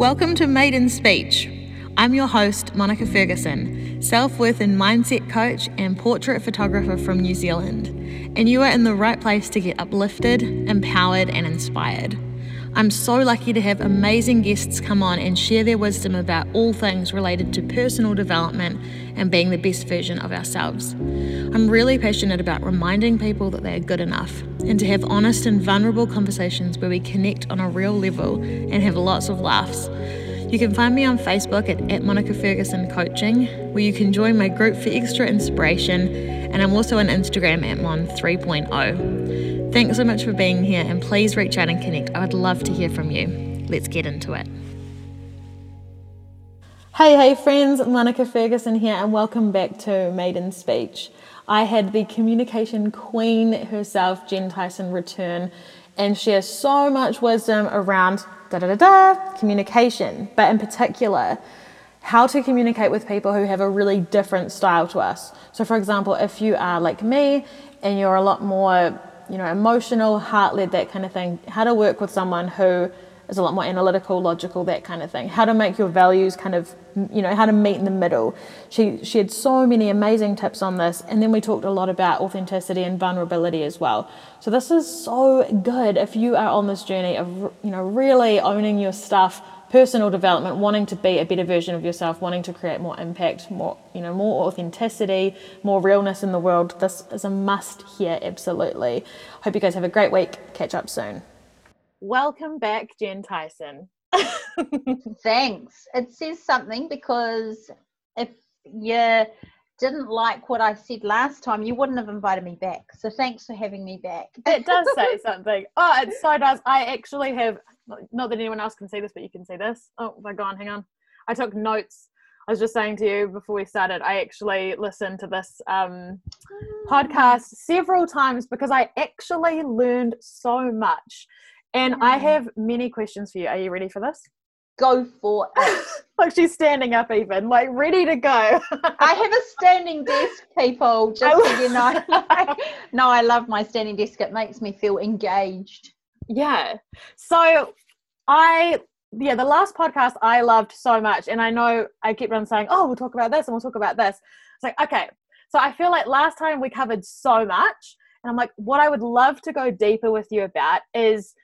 Welcome to Maiden Speech. I'm your host, Monica Ferguson, self worth and mindset coach and portrait photographer from New Zealand. And you are in the right place to get uplifted, empowered, and inspired. I'm so lucky to have amazing guests come on and share their wisdom about all things related to personal development and being the best version of ourselves. I'm really passionate about reminding people that they are good enough and to have honest and vulnerable conversations where we connect on a real level and have lots of laughs. You can find me on Facebook at, at Monica Ferguson Coaching, where you can join my group for extra inspiration, and I'm also on Instagram at Mon 3.0. Thanks so much for being here, and please reach out and connect. I would love to hear from you. Let's get into it. Hey, hey, friends, Monica Ferguson here, and welcome back to Maiden Speech. I had the communication queen herself, Jen Tyson, return and share so much wisdom around da da da da communication, but in particular, how to communicate with people who have a really different style to us. So, for example, if you are like me and you're a lot more you know, emotional, heart led, that kind of thing. How to work with someone who is a lot more analytical, logical, that kind of thing. How to make your values kind of, you know, how to meet in the middle. She she had so many amazing tips on this, and then we talked a lot about authenticity and vulnerability as well. So this is so good if you are on this journey of you know really owning your stuff personal development, wanting to be a better version of yourself, wanting to create more impact, more you know, more authenticity, more realness in the world. This is a must here, absolutely. Hope you guys have a great week. Catch up soon. Welcome back, Jen Tyson. Thanks. It says something because if you didn't like what I said last time, you wouldn't have invited me back. So thanks for having me back. it does say something. Oh, it so does. I actually have not that anyone else can see this, but you can see this. Oh, they're gone. Hang on. I took notes. I was just saying to you before we started, I actually listened to this um, podcast several times because I actually learned so much. And I mm. have many questions for you. Are you ready for this? Go for it. like she's standing up, even like ready to go. I have a standing desk, people. Just so you know. no, I love my standing desk. It makes me feel engaged. Yeah. So I yeah, the last podcast I loved so much, and I know I keep on saying, "Oh, we'll talk about this and we'll talk about this." It's like, okay, so I feel like last time we covered so much, and I'm like, what I would love to go deeper with you about is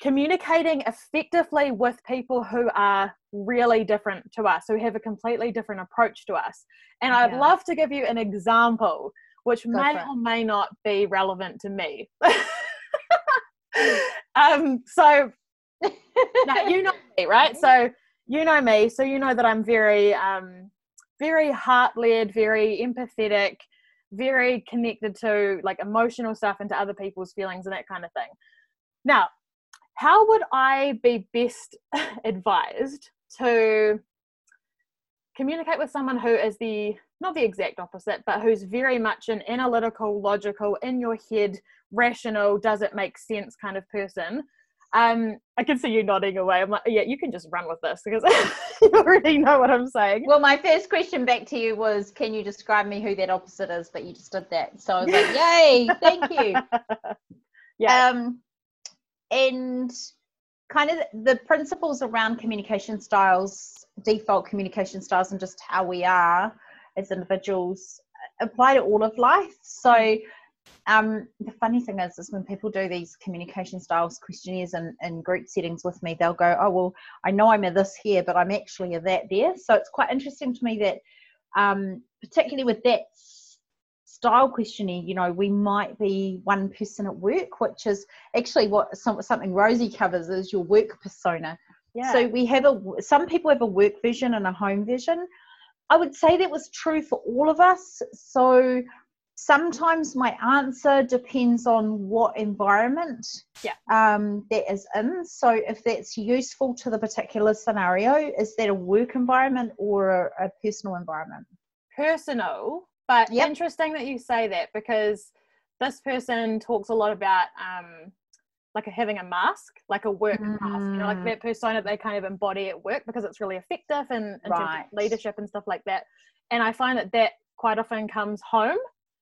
communicating effectively with people who are really different to us, who have a completely different approach to us. And I'd love to give you an example, which go may or may not be relevant to me. um, so now you know me, right? So you know me, so you know that I'm very, um, very heart led, very empathetic, very connected to like emotional stuff and to other people's feelings and that kind of thing. Now, how would I be best advised to communicate with someone who is the not the exact opposite, but who's very much an analytical, logical, in your head, rational, does it make sense kind of person. Um, I can see you nodding away. I'm like, yeah, you can just run with this because you already know what I'm saying. Well, my first question back to you was, can you describe me who that opposite is? But you just did that, so I was like, yay, thank you. yeah. Um, and kind of the principles around communication styles, default communication styles, and just how we are as individuals apply to all of life. So um, the funny thing is, is when people do these communication styles questionnaires and in, in group settings with me, they'll go, "Oh well, I know I'm a this here, but I'm actually a that there." So it's quite interesting to me that, um, particularly with that style questionnaire, you know, we might be one person at work, which is actually what some, something Rosie covers is your work persona. Yeah. So we have a some people have a work vision and a home vision. I would say that was true for all of us. So sometimes my answer depends on what environment yeah. um, that is in. So if that's useful to the particular scenario, is that a work environment or a, a personal environment? Personal, but yep. interesting that you say that because this person talks a lot about um, like a, having a mask, like a work mm. mask, you know, like mm. that persona they kind of embody at work because it's really effective in, in right. leadership and stuff like that. And I find that that quite often comes home.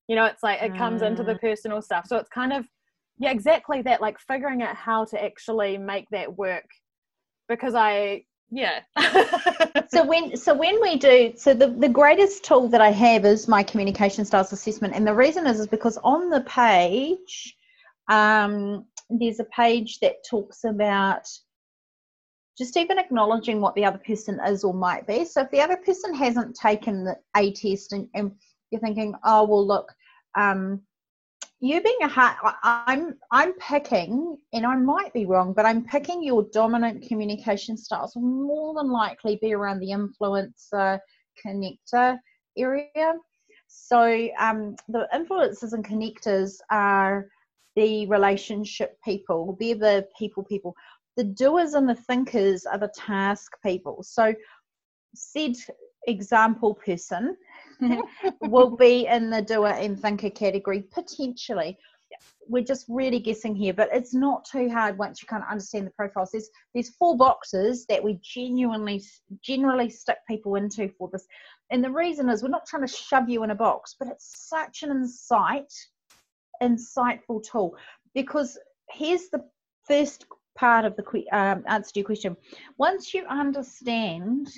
You know, it's like it mm. comes into the mm. personal stuff. So it's kind of, yeah, exactly that, like figuring out how to actually make that work. Because I, yeah. So when so when we do so the, the greatest tool that i have is my communication styles assessment and the reason is is because on the page um, there's a page that talks about just even acknowledging what the other person is or might be. So if the other person hasn't taken the a test and, and you're thinking oh well look um, you being a heart i'm i'm picking and i might be wrong but i'm picking your dominant communication styles will more than likely be around the influencer connector area. So um, the influencers and connectors are the relationship people. They're the people people. The doers and the thinkers are the task people. So said example person will be in the doer and thinker category potentially. We're just really guessing here, but it's not too hard once you kind of understand the profiles. There's there's four boxes that we genuinely generally stick people into for this, and the reason is we're not trying to shove you in a box, but it's such an insight, insightful tool because here's the first part of the um, answer to your question. Once you understand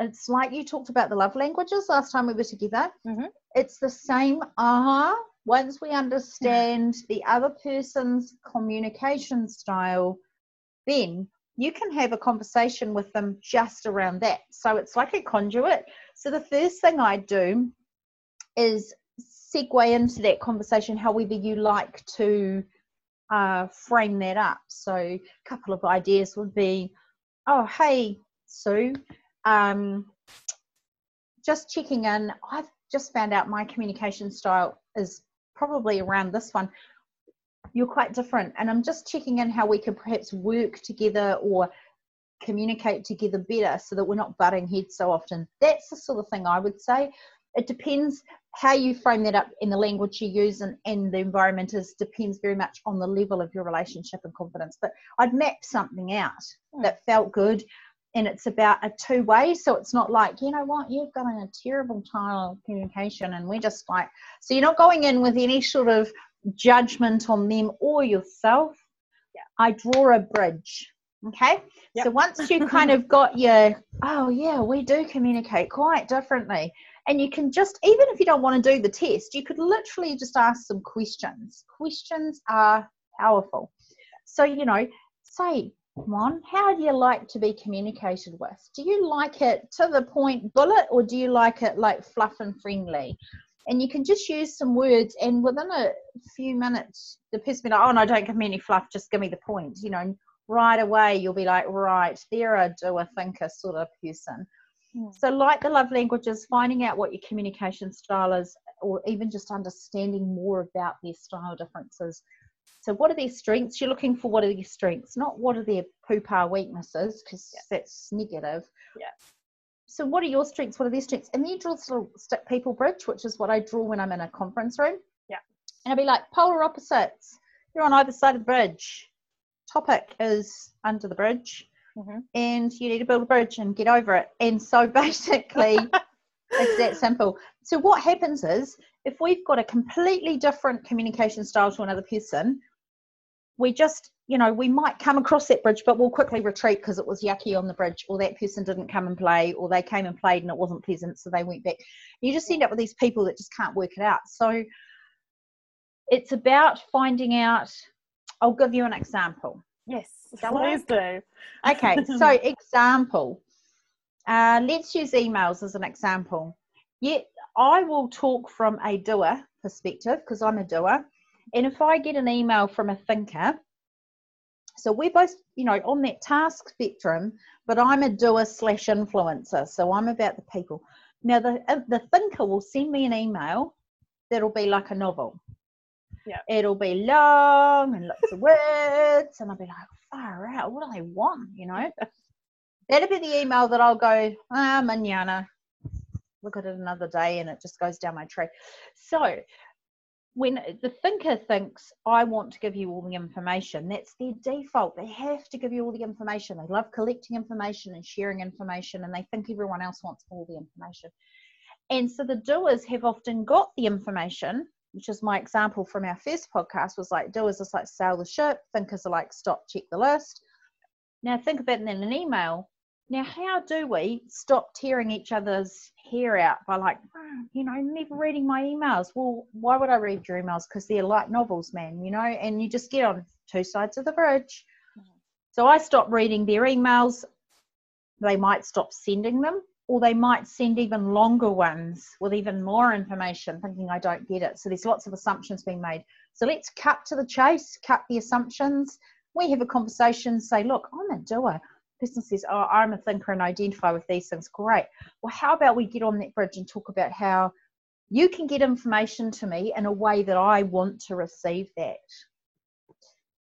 it's like you talked about the love languages last time we were together. Mm-hmm. It's the same aha. Once we understand the other person's communication style, then you can have a conversation with them just around that. So it's like a conduit. So the first thing I do is segue into that conversation, however you like to uh, frame that up. So a couple of ideas would be, oh, hey, Sue, um, just checking in. I've just found out my communication style is probably around this one. You're quite different, and I'm just checking in how we can perhaps work together or communicate together better so that we're not butting heads so often. That's the sort of thing I would say. It depends how you frame that up in the language you use and, and the environment is depends very much on the level of your relationship and confidence. But I'd map something out that felt good and it's about a two way. So it's not like, you know what, you've got a terrible time of communication, and we're just like, so you're not going in with any sort of judgment on them or yourself. Yeah. I draw a bridge. Okay. Yep. So once you kind of got your, oh, yeah, we do communicate quite differently. And you can just, even if you don't want to do the test, you could literally just ask some questions. Questions are powerful. So, you know, say, one, how do you like to be communicated with? Do you like it to the point bullet or do you like it like fluff and friendly? And you can just use some words, and within a few minutes, the person will be like, Oh, no, don't give me any fluff, just give me the point. You know, right away, you'll be like, Right, they're a doer thinker sort of person. Mm. So, like the love languages, finding out what your communication style is, or even just understanding more about their style differences so, what are their strengths? You're looking for what are their strengths, not what are their poo-pah weaknesses, because yeah. that's negative. Yeah. So, what are your strengths? What are their strengths? And then you draw the stick people bridge, which is what I draw when I'm in a conference room. Yeah. And I'll be like, polar opposites. You're on either side of the bridge. Topic is under the bridge. Mm-hmm. And you need to build a bridge and get over it. And so basically, it's that simple. So what happens is if we've got a completely different communication style to another person, we just you know we might come across that bridge but we'll quickly retreat because it was yucky on the bridge or that person didn't come and play or they came and played and it wasn't pleasant so they went back. You just end up with these people that just can't work it out. So it's about finding out i'll give you an example. Yes. Please do. Okay so example. Uh, let's use emails as an example yeah i will talk from a doer perspective because i'm a doer and if I get an email from a thinker, so we're both, you know, on that task spectrum, but I'm a doer slash influencer. So I'm about the people. Now, the, uh, the thinker will send me an email that'll be like a novel. Yeah. It'll be long and lots of words. And I'll be like, far out. What do they want? You know? That'll be the email that I'll go, ah, manana. Look at it another day and it just goes down my tree. So when the thinker thinks i want to give you all the information that's their default. They have to give you all the information. They love collecting information and sharing information and they think everyone else wants all the information. And so the doers have often got the information which is my example from our first podcast was like doers is like sail the ship. Thinkers are like stop check the list. Now think about it in an email. Now, how do we stop tearing each other's hair out by like, you know, never reading my emails? Well, why would I read your emails? Because they're like novels, man, you know, and you just get on two sides of the bridge. So I stopped reading their emails. They might stop sending them, or they might send even longer ones with even more information, thinking I don't get it. So there's lots of assumptions being made. So let's cut to the chase, cut the assumptions. We have a conversation, say, look, I'm a doer person says, Oh, I'm a thinker and identify with these things, great. Well, how about we get on that bridge and talk about how you can get information to me in a way that I want to receive that?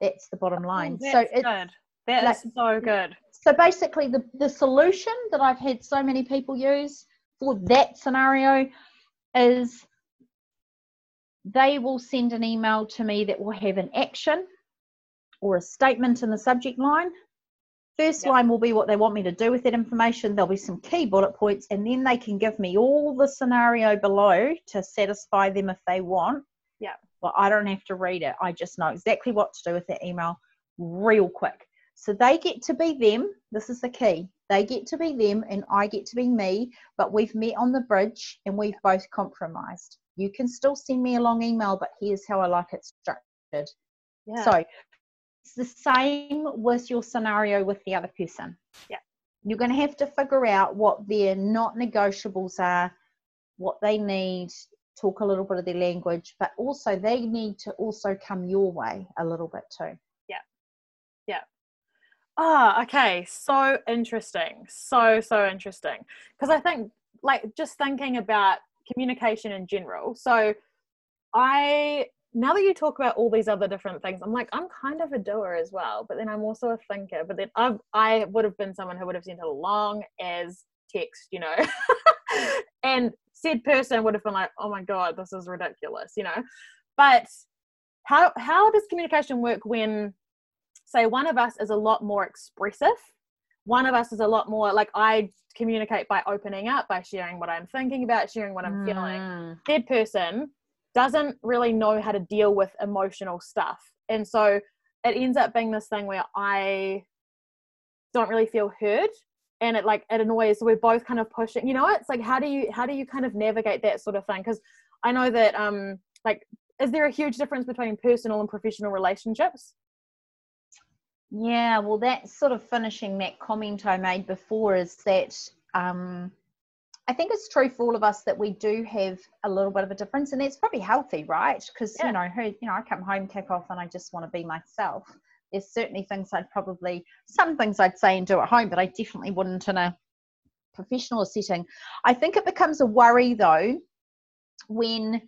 That's the bottom oh, line. Oh, so it's good. That like, is so good. So basically, the, the solution that I've had so many people use for that scenario is they will send an email to me that will have an action or a statement in the subject line First yep. line will be what they want me to do with that information. There'll be some key bullet points, and then they can give me all the scenario below to satisfy them if they want. Yeah. Well, I don't have to read it. I just know exactly what to do with that email real quick. So they get to be them. This is the key. They get to be them, and I get to be me. But we've met on the bridge, and we've both compromised. You can still send me a long email, but here's how I like it structured. Yeah. So it's the same with your scenario with the other person. Yeah. You're going to have to figure out what their not negotiables are, what they need, talk a little bit of their language, but also they need to also come your way a little bit too. Yeah. Yeah. Ah, oh, okay. So interesting. So, so interesting. Because I think, like, just thinking about communication in general. So, I now that you talk about all these other different things, I'm like, I'm kind of a doer as well, but then I'm also a thinker. But then I've, I would have been someone who would have sent a long as text, you know, and said person would have been like, oh my God, this is ridiculous, you know. But how, how does communication work when, say, one of us is a lot more expressive? One of us is a lot more like I communicate by opening up, by sharing what I'm thinking about, sharing what I'm mm. feeling. Third person doesn't really know how to deal with emotional stuff. And so it ends up being this thing where I don't really feel heard and it like it annoys. So we're both kind of pushing you know it's like how do you how do you kind of navigate that sort of thing? Because i know that um like is there a huge difference between personal and professional relationships? Yeah well that's sort of finishing that comment i made before is that um I think it's true for all of us that we do have a little bit of a difference, and that's probably healthy, right? Because yeah. you know, who you know, I come home, kick off, and I just want to be myself. There's certainly things I'd probably some things I'd say and do at home, but I definitely wouldn't in a professional setting. I think it becomes a worry though when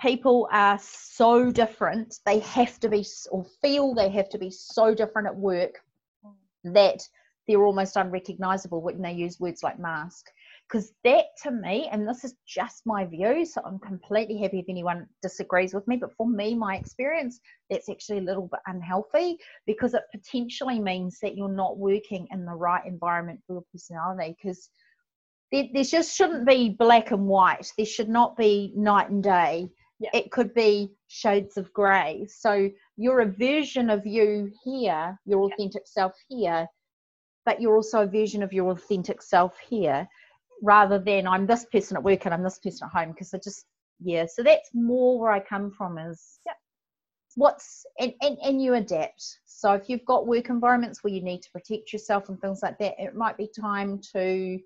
people are so different. They have to be or feel they have to be so different at work mm. that they're almost unrecognizable when they use words like mask because that to me and this is just my view so i'm completely happy if anyone disagrees with me but for me my experience that's actually a little bit unhealthy because it potentially means that you're not working in the right environment for your personality because there, there just shouldn't be black and white there should not be night and day yeah. it could be shades of grey so you're a version of you here your authentic yeah. self here but you're also a version of your authentic self here rather than I'm this person at work and I'm this person at home because I just yeah so that's more where I come from is yeah. what's and, and and you adapt so if you've got work environments where you need to protect yourself and things like that it might be time to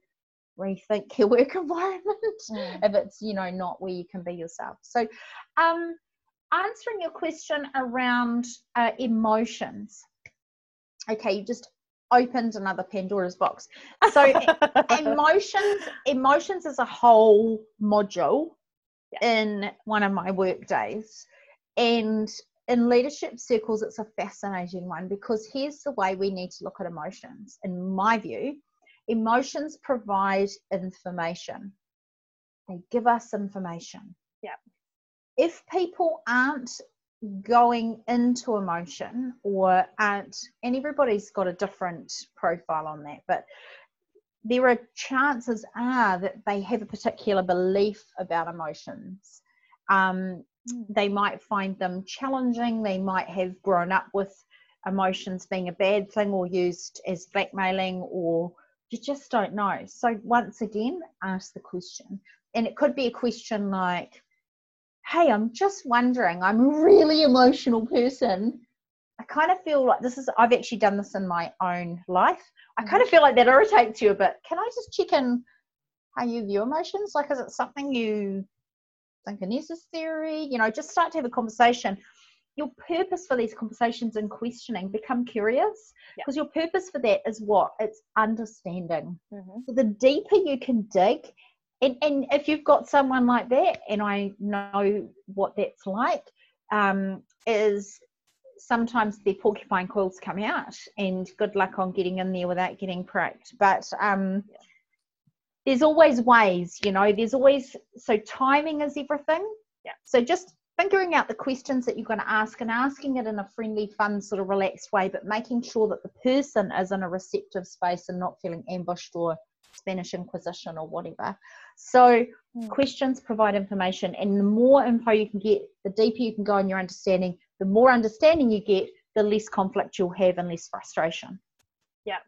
rethink your work environment mm. if it's you know not where you can be yourself so um answering your question around uh, emotions okay you just opened another Pandora's box. So emotions, emotions is a whole module yeah. in one of my work days. And in leadership circles, it's a fascinating one because here's the way we need to look at emotions. In my view, emotions provide information. They give us information. Yeah. If people aren't going into emotion or aren't and everybody's got a different profile on that but there are chances are that they have a particular belief about emotions um, they might find them challenging they might have grown up with emotions being a bad thing or used as blackmailing or you just don't know. So once again, ask the question. And it could be a question like, hey, I'm just wondering, I'm a really emotional person. I kind of feel like this is, I've actually done this in my own life. I kind of feel like that irritates you a bit. Can I just check in how you view emotions? Like, is it something you think are necessary? You know, just start to have a conversation your purpose for these conversations and questioning become curious because your purpose for that is what it's understanding mm-hmm. so the deeper you can dig and, and if you've got someone like that and i know what that's like um, is sometimes the porcupine quills come out and good luck on getting in there without getting pricked but um, yeah. there's always ways you know there's always so timing is everything yeah so just figuring out the questions that you're going to ask and asking it in a friendly, fun, sort of relaxed way, but making sure that the person is in a receptive space and not feeling ambushed or Spanish Inquisition or whatever. So, mm. questions provide information, and the more info you can get, the deeper you can go in your understanding. The more understanding you get, the less conflict you'll have and less frustration. Yeah,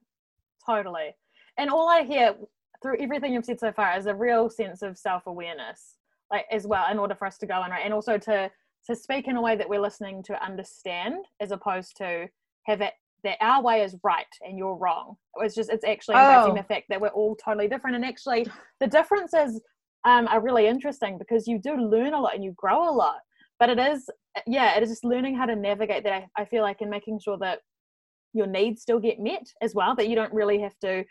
totally. And all I hear through everything you've said so far is a real sense of self awareness like as well in order for us to go on right and also to to speak in a way that we're listening to understand as opposed to have it that our way is right and you're wrong it's just it's actually embracing oh. the fact that we're all totally different and actually the differences um, are really interesting because you do learn a lot and you grow a lot but it is yeah it is just learning how to navigate that I, I feel like and making sure that your needs still get met as well that you don't really have to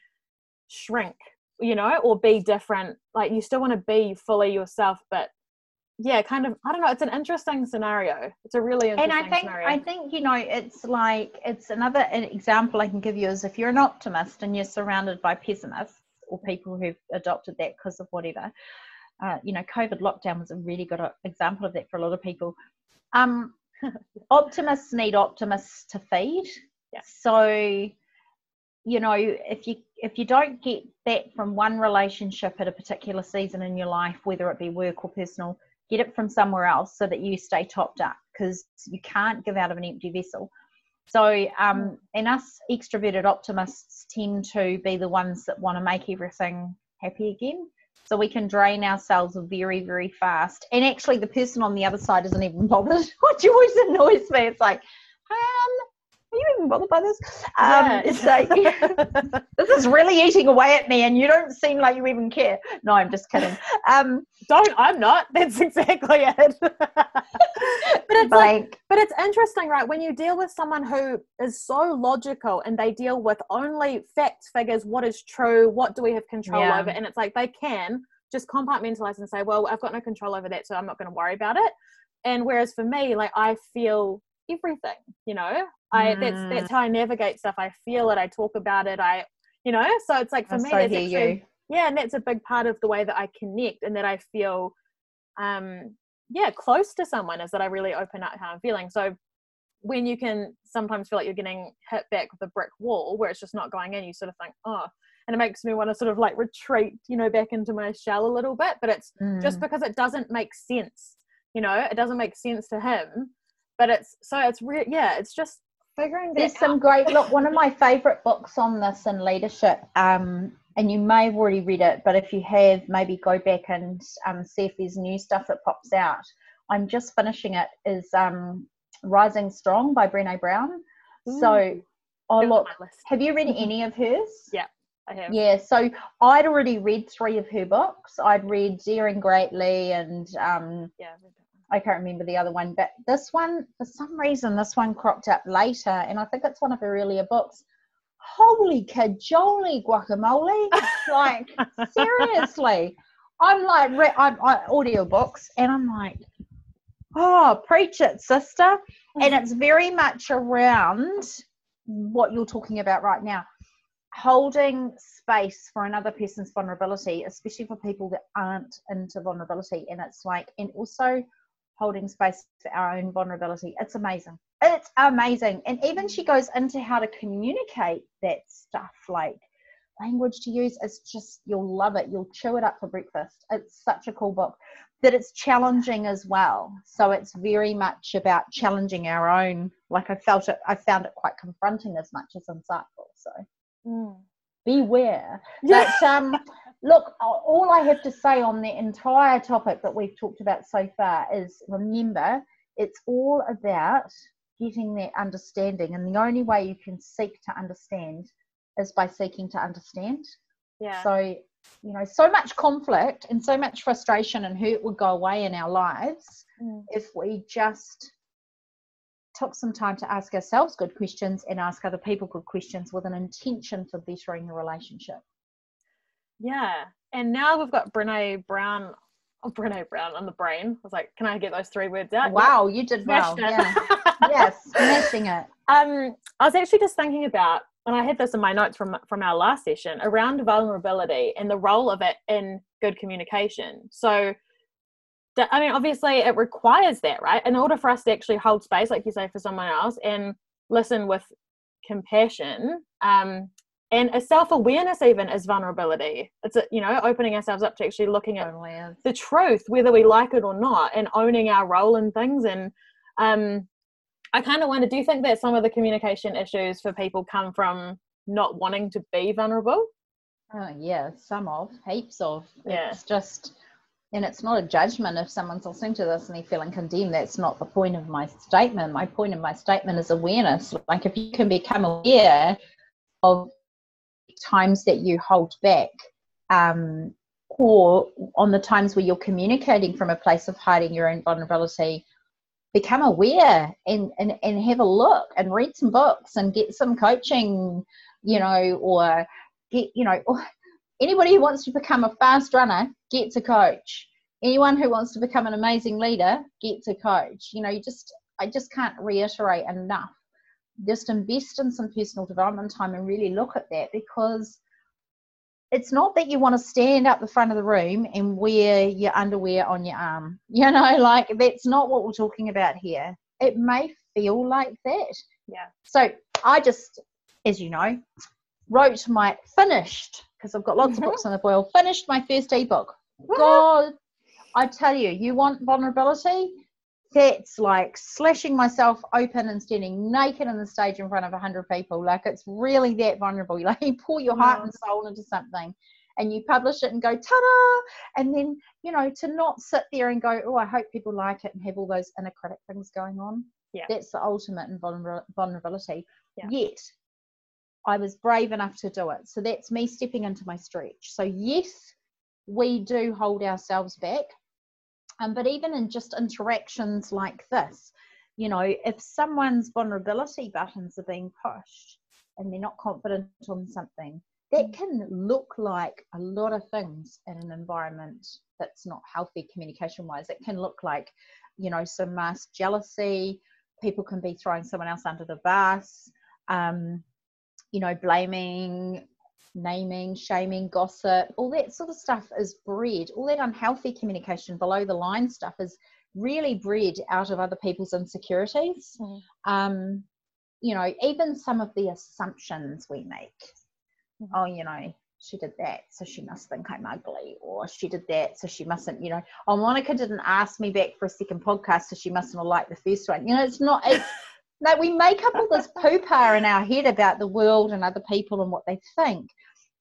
shrink you know, or be different. Like you still want to be fully yourself, but yeah, kind of. I don't know. It's an interesting scenario. It's a really interesting and I think scenario. I think you know it's like it's another example I can give you is if you're an optimist and you're surrounded by pessimists or people who've adopted that because of whatever. Uh, you know, COVID lockdown was a really good uh, example of that for a lot of people. Um, optimists need optimists to feed. Yeah. So you know if you if you don't get that from one relationship at a particular season in your life whether it be work or personal get it from somewhere else so that you stay topped up because you can't give out of an empty vessel. So um hmm. and us extroverted optimists tend to be the ones that want to make everything happy again. So we can drain ourselves very very fast. And actually the person on the other side isn't even bothered. Which always annoys me it's like um you even bothered by this? Um, yeah. It's like, this is really eating away at me and you don't seem like you even care. No, I'm just kidding. Um, don't, I'm not. That's exactly it. but it's like, but it's interesting, right? When you deal with someone who is so logical and they deal with only facts, figures, what is true, what do we have control yeah. over? And it's like they can just compartmentalize and say, well, I've got no control over that, so I'm not going to worry about it. And whereas for me, like I feel everything you know i mm. that's that's how i navigate stuff i feel it i talk about it i you know so it's like for me so that's actually, you. yeah and that's a big part of the way that i connect and that i feel um yeah close to someone is that i really open up how i'm feeling so when you can sometimes feel like you're getting hit back with a brick wall where it's just not going in you sort of think oh and it makes me want to sort of like retreat you know back into my shell a little bit but it's mm. just because it doesn't make sense you know it doesn't make sense to him but it's so it's real yeah it's just figuring there's out. some great look one of my favorite books on this in leadership um and you may have already read it but if you have maybe go back and um, see if there's new stuff that pops out i'm just finishing it is um rising strong by brene brown Ooh. so oh look have you read any of hers yeah I have. Yeah, so I'd already read three of her books. I'd read Daring Greatly and um, yeah, I can't remember the other one, but this one, for some reason, this one cropped up later, and I think it's one of her earlier books. Holy cajoli guacamole! like seriously, I'm like re- I'm, I, audio books, and I'm like, oh, preach it, sister! And it's very much around what you're talking about right now, holding space for another person's vulnerability, especially for people that aren't into vulnerability, and it's like, and also holding space for our own vulnerability. It's amazing. It's amazing. And even she goes into how to communicate that stuff. Like, language to use. It's just, you'll love it. You'll chew it up for breakfast. It's such a cool book that it's challenging as well. So it's very much about challenging our own. Like I felt it, I found it quite confronting as much as insightful. So mm. beware. Yeah. But um, look, all I have to say on the entire topic that we've talked about so far is remember, it's all about getting that understanding. And the only way you can seek to understand is by seeking to understand. Yeah. So, you know, so much conflict and so much frustration and hurt would go away in our lives mm. if we just took some time to ask ourselves good questions and ask other people good questions with an intention for bettering the relationship. Yeah. And now we've got Brene Brown oh, Brene Brown on the brain. I was like, can I get those three words out? Wow, you did well. Yeah. yes, smashing it. Um, I was actually just thinking about, and I had this in my notes from from our last session around vulnerability and the role of it in good communication. So, I mean, obviously, it requires that, right? In order for us to actually hold space, like you say, for someone else and listen with compassion, um, and a self-awareness even is vulnerability. It's a, you know opening ourselves up to actually looking at the truth whether we like it or not and owning our role in things. And um i kind of wonder do you think that some of the communication issues for people come from not wanting to be vulnerable? Oh yeah some of heaps of. Yeah. it's just and it's not a judgment if someone's listening to this and they're feeling condemned. That's not the point of my statement. My point of my statement is awareness. Like if you can become aware of times that you hold back um, or on the times where you're communicating from a place of hiding your own vulnerability become aware and, and, and have a look and read some books and get some coaching you know or get you know anybody who wants to become a fast runner gets a coach. Anyone who wants to become an amazing leader gets a coach. You know you just i just can't reiterate enough just invest in some personal development time and really look at that because it's not that you want to stand up the front of the room and wear your underwear on your arm. You know, like that's not what we're talking about here. It may feel like that. Yeah. So I just, as you know, wrote my finished because I've got lots of mm-hmm. books on the boil. Finished my first ebook. Mm-hmm. God, I tell you, you want vulnerability? That's like slashing myself open and standing naked on the stage in front of 100 people. Like it's really that vulnerable. Like you pour your heart and mm. soul into something and you publish it and go ta-da! And then you know to not sit there and go oh i hope people like it and have all those inner critic things going on. Yeah. That's the ultimate in vulnerability. Yeah. yet i was brave enough to do it. So that's me stepping into my stretch. So yes we do hold ourselves back um, but even in just interactions like this, you know, if someone's vulnerability buttons are being pushed and they're not confident on something, that mm. can look like a lot of things in an environment that's not healthy communication wise. It can look like, you know, some mass jealousy. People can be throwing someone else under the bus, um, you know, blaming naming, shaming, gossip, all that sort of stuff is bred. All that unhealthy communication, below the line stuff, is really bred out of other people's insecurities. Mm. Um, you know, even some of the assumptions we make. Mm-hmm. Oh, you know, she did that, so she must think I'm ugly, or she did that, so she mustn't, you know, oh, Monica didn't ask me back for a second podcast, so she mustn't have liked the first one. You know, it's not, it's, no, we make up all this poo-pah in our head about the world and other people and what they think.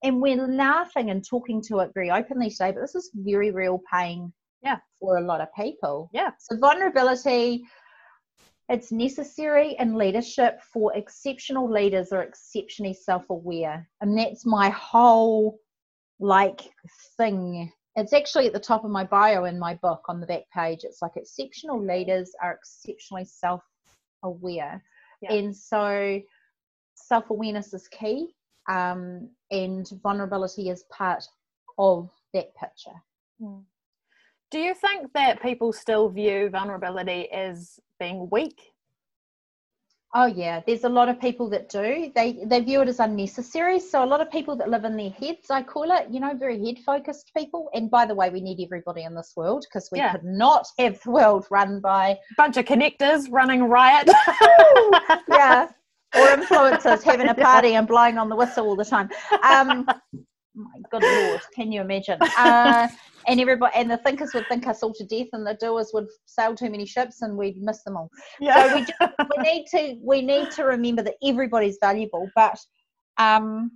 And we're laughing and talking to it very openly today, but this is very real pain yeah. for a lot of people. Yeah. So vulnerability, it's necessary in leadership for exceptional leaders are exceptionally self-aware. And that's my whole like thing it's actually at the top of my bio in my book on the back page. It's like exceptional leaders are exceptionally self aware. Yeah. And so self awareness is key, um, and vulnerability is part of that picture. Mm. Do you think that people still view vulnerability as being weak Oh yeah, there's a lot of people that do. They they view it as unnecessary. So a lot of people that live in their heads, I call it, you know, very head focused people. And by the way, we need everybody in this world because we yeah. could not have the world run by a bunch of connectors running riot. yeah. Or influencers having a party and blowing on the whistle all the time. Um, my good lord, can you imagine? Uh, and everybody and the thinkers would think us all to death, and the doers would sail too many ships, and we'd miss them all. Yeah. So we just, we need to we need to remember that everybody's valuable, but um,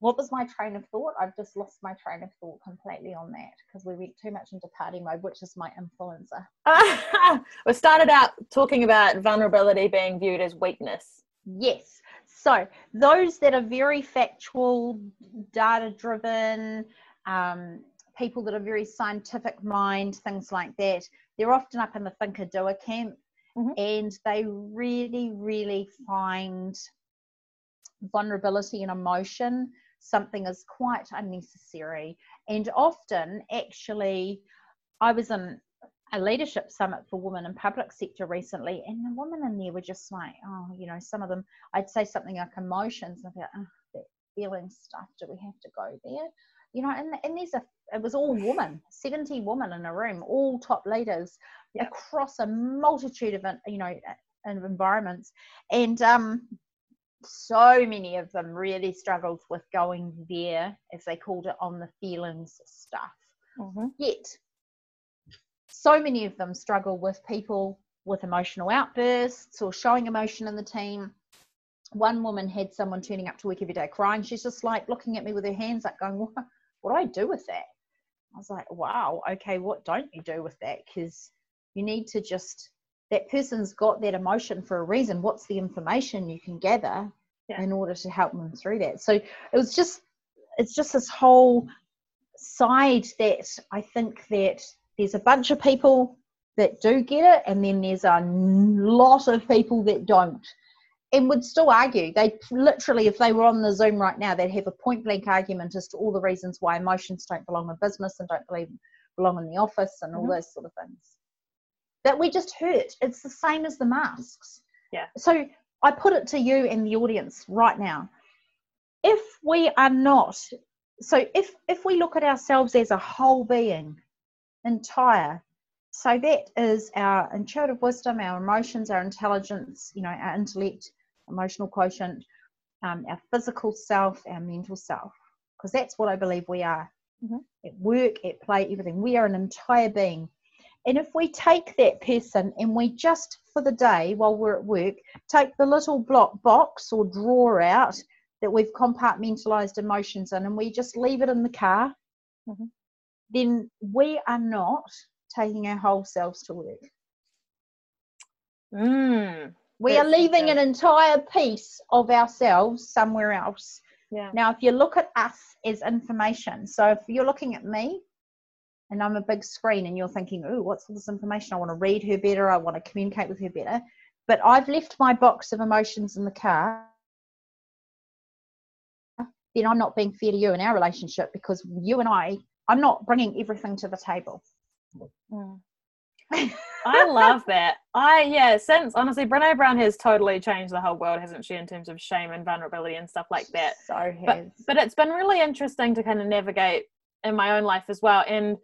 what was my train of thought? I've just lost my train of thought completely on that because we went too much into party mode, which is my influencer. we started out talking about vulnerability being viewed as weakness. Yes. So those that are very factual, data driven, um, people that are very scientific mind, things like that, they're often up in the thinker doer camp mm-hmm. and they really, really find vulnerability and emotion something is quite unnecessary. And often, actually, I was in a leadership summit for women in public sector recently, and the women in there were just like, oh, you know, some of them, I'd say something like emotions, and I'd oh, that feeling stuff, do we have to go there? You know, and, and there's a, it was all women, 70 women in a room, all top leaders yeah. across a multitude of, you know, environments. And um, so many of them really struggled with going there, as they called it, on the feelings stuff. Mm-hmm. Yet, so many of them struggle with people with emotional outbursts or showing emotion in the team. One woman had someone turning up to work every day crying. She's just like looking at me with her hands up, going, What, what do I do with that? I was like, Wow, okay, what don't you do with that? Because you need to just that person's got that emotion for a reason. What's the information you can gather yeah. in order to help them through that? So it was just, it's just this whole side that I think that there's a bunch of people that do get it, and then there's a lot of people that don't. And would still argue. They literally, if they were on the Zoom right now, they'd have a point blank argument as to all the reasons why emotions don't belong in business and don't believe belong in the office and all mm-hmm. those sort of things that we just hurt. It's the same as the masks. Yeah. So I put it to you and the audience right now. If we are not, so if if we look at ourselves as a whole being, entire, so that is our intuitive wisdom, our emotions, our intelligence, you know, our intellect, emotional quotient, um, our physical self, our mental self, because that's what I believe we are. Mm-hmm. At work, at play, everything. We are an entire being and if we take that person and we just for the day while we're at work, take the little block box or drawer out that we've compartmentalized emotions in and we just leave it in the car, mm-hmm. then we are not taking our whole selves to work. Mm, we are leaving an entire piece of ourselves somewhere else. Yeah. Now, if you look at us as information, so if you're looking at me, and I'm a big screen and you're thinking, oh, what's all this information? I want to read her better. I want to communicate with her better. But I've left my box of emotions in the car. Then I'm not being fair to you in our relationship because you and I, I'm not bringing everything to the table. Mm. I love that. I yeah, since honestly, Brene Brown has totally changed the whole world, hasn't she, in terms of shame and vulnerability and stuff like that. So has. But, but it's been really interesting to kind of navigate in my own life as well. And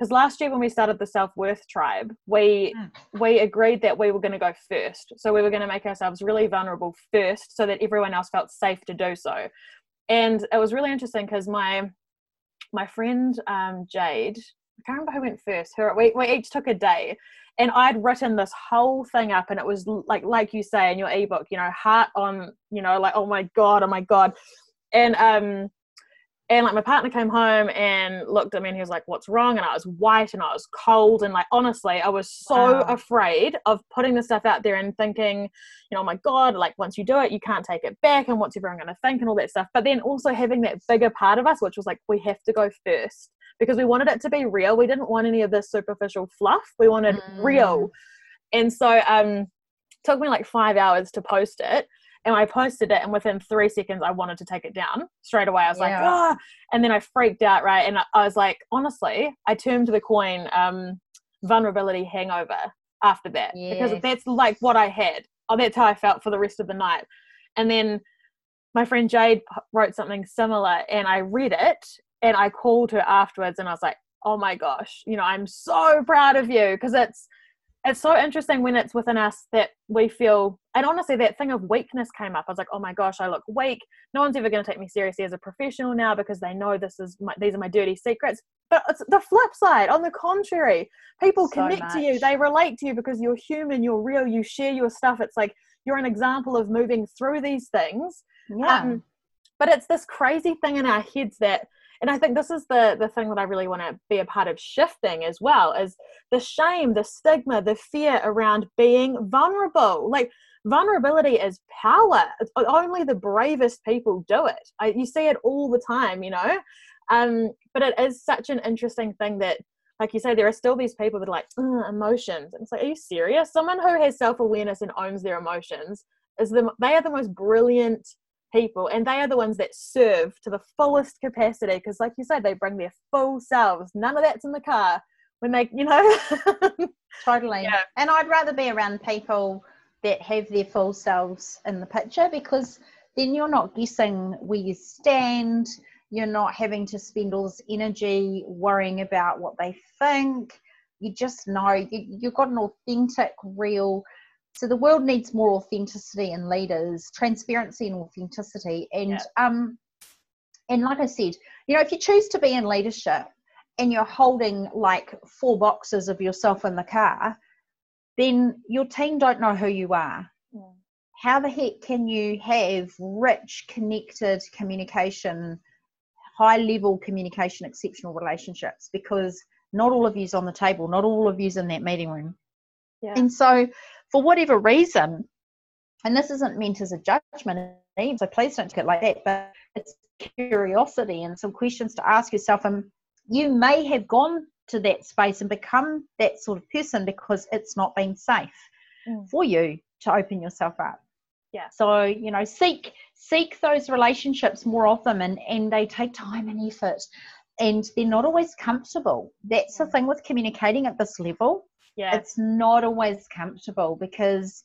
because last year when we started the self worth tribe, we mm. we agreed that we were going to go first. So we were going to make ourselves really vulnerable first, so that everyone else felt safe to do so. And it was really interesting because my my friend um, Jade, I can't remember who went first. Her we we each took a day, and I'd written this whole thing up, and it was like like you say in your ebook, you know, heart on, you know, like oh my god, oh my god, and um and like my partner came home and looked at me and he was like what's wrong? And i was white and i was cold and like honestly i was so wow. afraid of putting the stuff out there and thinking you know oh my god like once you do it you can't take it back and what's everyone going to think and all that stuff. But then also having that bigger part of us which was like we have to go first because we wanted it to be real. We didn't want any of this superficial fluff. We wanted mm. real and so um took me like five hours to post it and I posted it, and within three seconds, I wanted to take it down straight away. I was yeah. like, ah, and then I freaked out, right? And I was like, honestly, I turned to the coin um, vulnerability hangover after that yes. because that's like what I had. Oh, that's how I felt for the rest of the night. And then my friend Jade wrote something similar, and I read it, and I called her afterwards, and I was like, oh my gosh, you know, I'm so proud of you because it's it's so interesting when it's within us that we feel and honestly that thing of weakness came up. I was like oh my gosh i look weak. No one's ever going to take me seriously as a professional now because they know this is my, these are my dirty secrets. But it's the flip side. On the contrary people so connect much. to you. they relate to you because you're human you're real you share your stuff. It's like you're an example of moving through these things. Yeah. Um, but it's this crazy thing in our heads that and i think this is the the thing that i really want to be a part of shifting as well is the shame the stigma the fear around being vulnerable. Like vulnerability is power. Only the bravest people do it. I, you see it all the time you know? Um but it is such an interesting thing that like you say there are still these people that are like emotions. And it's like are you serious? Someone who has self-awareness and owns their emotions is the they are the most brilliant people and they are the ones that serve to the fullest capacity because like you said they bring their full selves. None of that's in the car when they you know? Totally. Yeah. and i'd rather be around people that have their full selves in the picture because then you're not guessing where you stand you're not having to spend all this energy worrying about what they think. You just know you, you've got an authentic real so the world needs more authenticity in leaders transparency and authenticity and yeah. um and like i said you know if you choose to be in leadership and you're holding like four boxes of yourself in the car then your team don't know who you are yeah. how the heck can you have rich connected communication high level communication exceptional relationships because not all of you's on the table not all of you's in that meeting room yeah. and so for whatever reason, and this isn't meant as a judgment, so please don't take it like that, but it's curiosity and some questions to ask yourself. And you may have gone to that space and become that sort of person because it's not been safe mm. for you to open yourself up. Yeah. So, you know, seek seek those relationships more often and, and they take time and effort and they're not always comfortable. That's the thing with communicating at this level yeah. it's not always comfortable because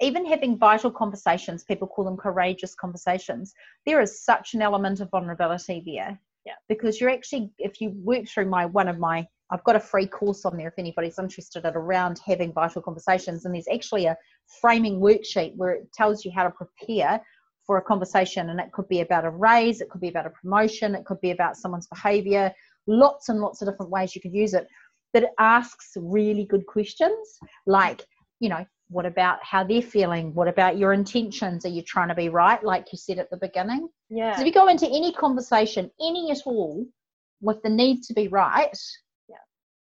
even having vital conversations, people call them courageous conversations, there is such an element of vulnerability there. Yeah. Because you're actually, if you work through my one of my, I've got a free course on there if anybody's interested in around having vital conversations, and there's actually a framing worksheet where it tells you how to prepare for a conversation, and it could be about a raise, it could be about a promotion, it could be about someone's behavior, lots and lots of different ways you could use it that asks really good questions like, you know, what about how they're feeling? What about your intentions? Are you trying to be right, like you said at the beginning? Yeah. If you go into any conversation, any at all, with the need to be right, yeah.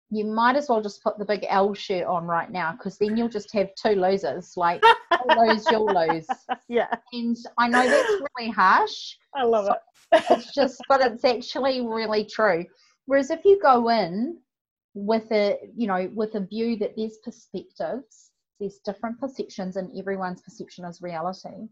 you might as well just put the big L shirt on right now because then you'll just have two losers. Like, I'll lose, you'll lose. Yeah. And I know that's really harsh. I love so it. it's just, but it's actually really true. Whereas if you go in with a you know with a view that there's perspectives there's different perceptions and everyone's perception is reality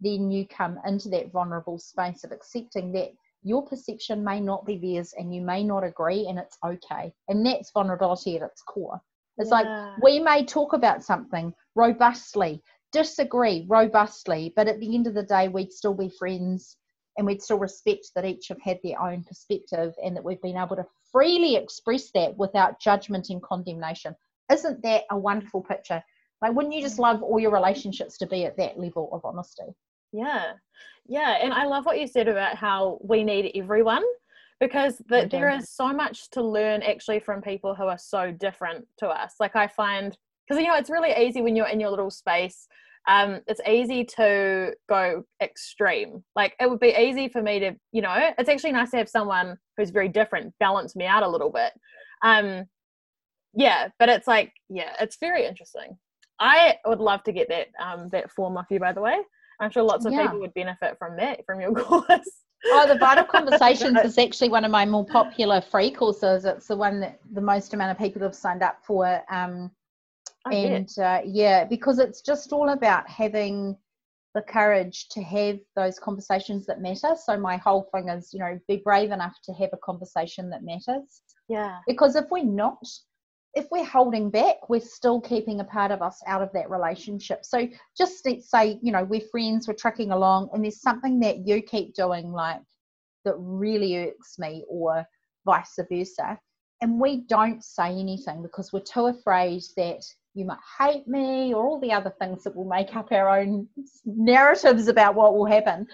then you come into that vulnerable space of accepting that your perception may not be theirs and you may not agree and it's okay and that's vulnerability at its core it's yeah. like we may talk about something robustly disagree robustly but at the end of the day we'd still be friends and we'd still respect that each have had their own perspective and that we've been able to freely express that without judgment and condemnation. Isn't that a wonderful picture? Like, wouldn't you just mm. love all your relationships to be at that level of honesty? Yeah, yeah. And I love what you said about how we need everyone because the, there is so much to learn actually from people who are so different to us. Like, I find, because you know, it's really easy when you're in your little space um, it's easy to go extreme. Like it would be easy for me to, you know, it's actually nice to have someone who's very different balance me out a little bit. Um, yeah, but it's like, yeah, it's very interesting. I would love to get that um, that form off you, by the way. I'm sure lots of yeah. people would benefit from that from your course. Oh, the Vital Conversations is actually one of my more popular free courses. It's the one that the most amount of people have signed up for. Um, and uh, yeah because it's just all about having the courage to have those conversations that matter. So my whole thing is you know be brave enough to have a conversation that matters. Yeah. Because if we're not if we're holding back we're still keeping a part of us out of that relationship. So just say you know we're friends we're trucking along and there's something that you keep doing like that really irks me or vice versa and we don't say anything because we're too afraid that you might hate me, or all the other things that will make up our own narratives about what will happen.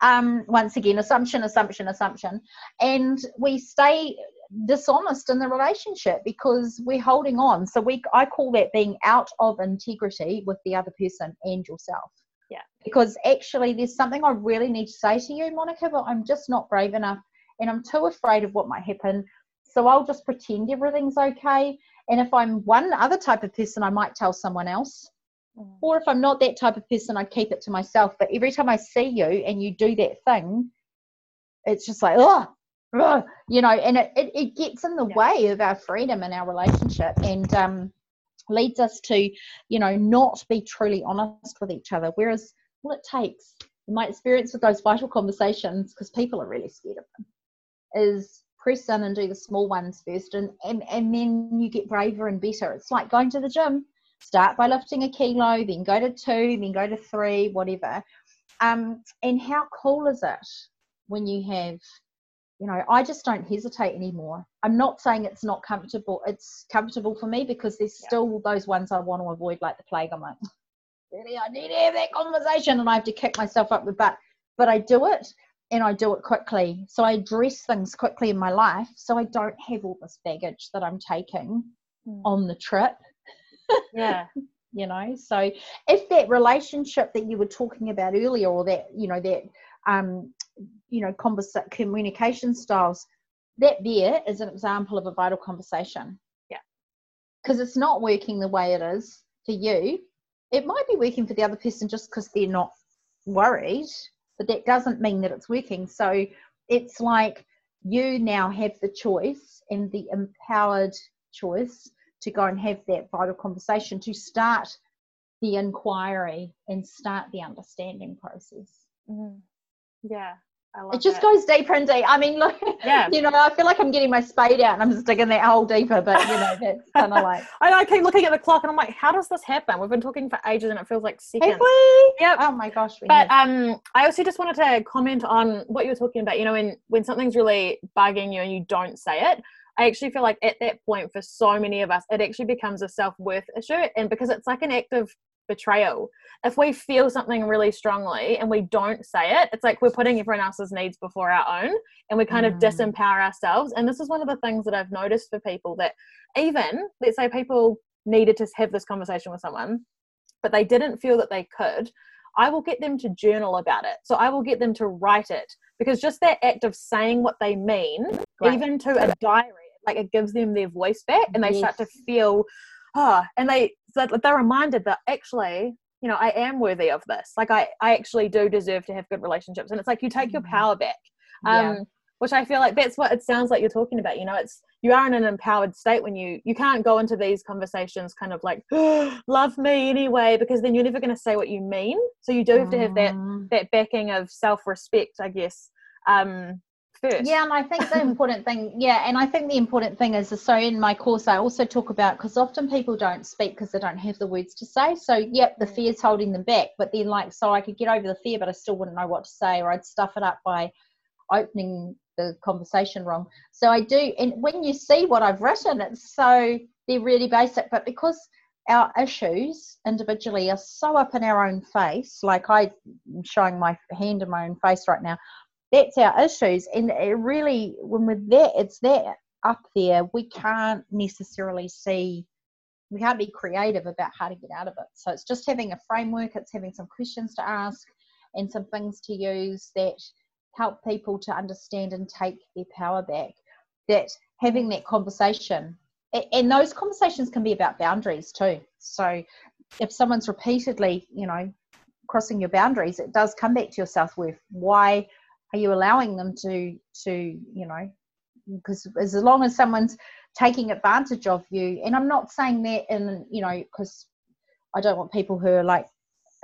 Um, once again, assumption, assumption, assumption. And we stay dishonest in the relationship because we're holding on. So we I call that being out of integrity with the other person and yourself. Yeah. Because actually there's something I really need to say to you, Monica, but I'm just not brave enough and I'm too afraid of what might happen. So I'll just pretend everything's okay. And if I'm one other type of person, I might tell someone else. Mm. Or if I'm not that type of person, I keep it to myself. But every time I see you and you do that thing, it's just like, oh, you know, and it, it, it gets in the yeah. way of our freedom and our relationship and um, leads us to, you know, not be truly honest with each other. Whereas what it takes, my experience with those vital conversations, because people are really scared of them, is press in and do the small ones first and, and, and then you get braver and better. It's like going to the gym. Start by lifting a kilo, then go to two, then go to three, whatever. Um, and how cool is it when you have you know i just don't hesitate anymore i'm not saying it's not comfortable it's comfortable for me because there's yeah. still those ones i want to avoid like the plague i'm like really i need to have that conversation and i have to kick myself up the butt but i do it and i do it quickly. So i address things quickly in my life so i don't have all this baggage that i'm taking mm. on the trip. Yeah. You know so if that relationship that you were talking about earlier or that you know that um you know conversa- communication styles that there is an example of a vital conversation. Yeah. Because it's not working the way it is for you. It might be working for the other person just because they're not worried but that doesn't mean that it's working. So it's like you now have the choice and the empowered choice to go and have that vital conversation to start the inquiry and start the understanding process. Mm-hmm. yeah it just goes deeper and deeper. I mean, look, yeah. you know, I feel like I'm getting my spade out and I'm just digging that hole deeper, but you know, that's kind of like. I, I keep looking at the clock and I'm like, how does this happen? We've been talking for ages and it feels like seconds. Have we? Yep. Oh my gosh. but um, I also just wanted to comment on what you were talking about. You know, when when something's really bugging you and you don't say it, I actually feel like at that point for so many of us, it actually becomes a self worth issue, and because it's like an act of betrayal. If we feel something really strongly and we don't say it, it's like we're putting everyone else's needs before our own and we kind mm. of disempower ourselves. And this is one of the things that I've noticed for people that even, let's say, people needed to have this conversation with someone, but they didn't feel that they could. I will get them to journal about it. So I will get them to write it because just that act of saying what they mean, right. even to a diary, like it gives them their voice back and they yes. start to feel oh, and they so they're reminded that actually, you know, I am worthy of this. Like I, I actually do deserve to have good relationships. And it's like you take your mm. power back. Um, yeah. which I feel like that's what it sounds like you're talking about. You know, it's you are in an empowered state when you you can't go into these conversations kind of like love me anyway because then you're never going to say what you mean. So you do have to have that mm. that backing of self respect, I guess, um, first. Yeah, and I think the important thing, yeah, and I think the important thing is so in my course I also talk about because often people don't speak because they don't have the words to say. So yep, the mm. fear's holding them back, but then like so I could get over the fear, but I still wouldn't know what to say, or I'd stuff it up by opening the conversation wrong. So I do, and when you see what I've written, it's so they're really basic, but because our issues individually are so up in our own face, like I'm showing my hand in my own face right now, that's our issues. And it really when we're there it's there up there we can't necessarily see we can't be creative about how to get out of it. So it's just having a framework it's having some questions to ask and some things to use that help people to understand and take their power back. That having that conversation and those conversations can be about boundaries too. So if someone's repeatedly you know crossing your boundaries it does come back to your self-worth why are you allowing them to to you know because as long as someone's taking advantage of you and i'm not saying that in you know because i don't want people who are like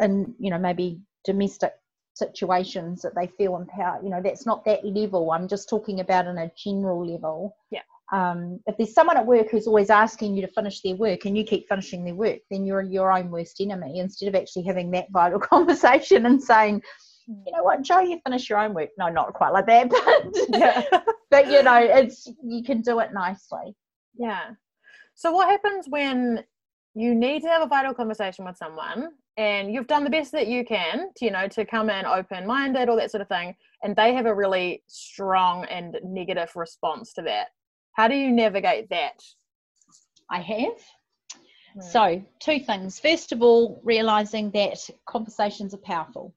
in you know maybe domestic situations that they feel empowered you know that's not that level. I'm just talking about on a general level. Yeah. Um, if there's someone at work who's always asking you to finish their work and you keep finishing their work then you're your own worst enemy instead of actually having that vital conversation and saying you know what, Joe, you finish your own work. No, not quite like that, but yeah. but you know, it's you can do it nicely. Yeah. So what happens when you need to have a vital conversation with someone and you've done the best that you can to, you know to come in open minded all that sort of thing and they have a really strong and negative response to that how do you navigate that i have hmm. so two things first of all realizing that conversations are powerful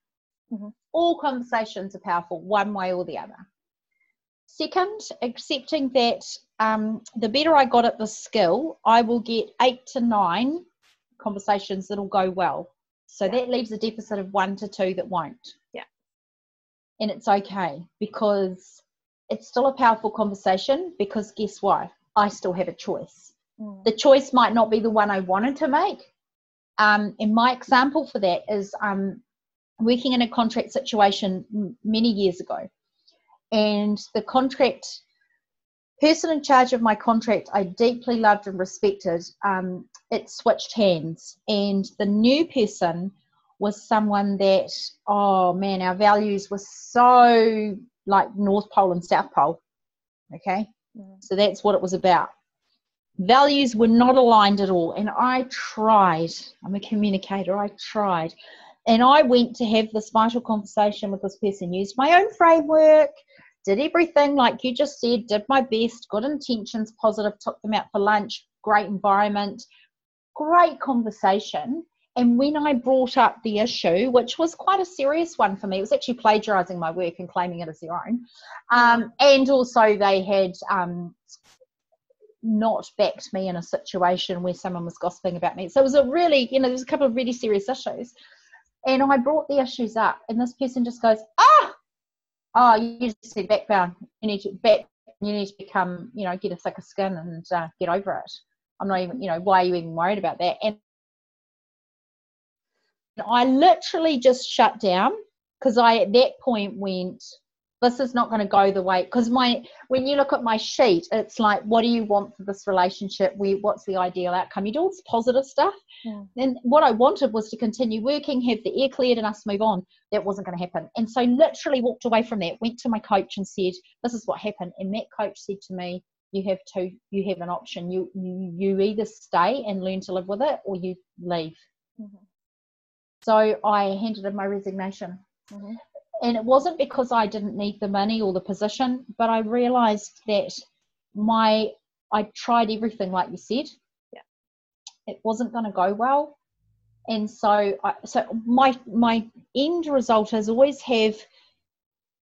mm-hmm. all conversations are powerful one way or the other second accepting that um, the better i got at the skill i will get eight to nine conversations that'll go well so yeah. that leaves a deficit of one to two that won't. Yeah. And it's okay because it's still a powerful conversation because guess what? I still have a choice. Mm. The choice might not be the one I wanted to make. Um, and my example for that is um, working in a contract situation many years ago. And the contract person in charge of my contract I deeply loved and respected, um, it switched hands. And the new person was someone that, oh man, our values were so like North Pole and South Pole. Okay. Mm. So that's what it was about. Values were not aligned at all. And I tried, I'm a communicator, I tried. And I went to have this vital conversation with this person, used my own framework, did everything like you just said, did my best, good intentions, positive, took them out for lunch, great environment, great conversation. And when I brought up the issue, which was quite a serious one for me, it was actually plagiarizing my work and claiming it as their own. Um, and also, they had um, not backed me in a situation where someone was gossiping about me. So it was a really, you know, there's a couple of really serious issues. And I brought the issues up, and this person just goes, Ah, oh, you just need background. You need to back. You need to become, you know, get a thicker skin and uh, get over it. I'm not even, you know, why are you even worried about that? And I literally just shut down because I at that point went, this is not going to go the way because my when you look at my sheet it's like what do you want for this relationship? We what's the ideal outcome? You do all this positive stuff. Yeah. and what i wanted was to continue working have the air cleared and us move on. That wasn't going to happen. And so literally walked away from that went to my coach and said this is what happened. And that coach said to me you have to you have an option. You you, you either stay and learn to live with it or you leave. Mm-hmm. so i handed in my resignation. Mm-hmm and it wasn't because I didn't need the money or the position, but I realized that my I tried everything like you said. Yeah. It wasn't going to go well. And so I, so my my end result is always have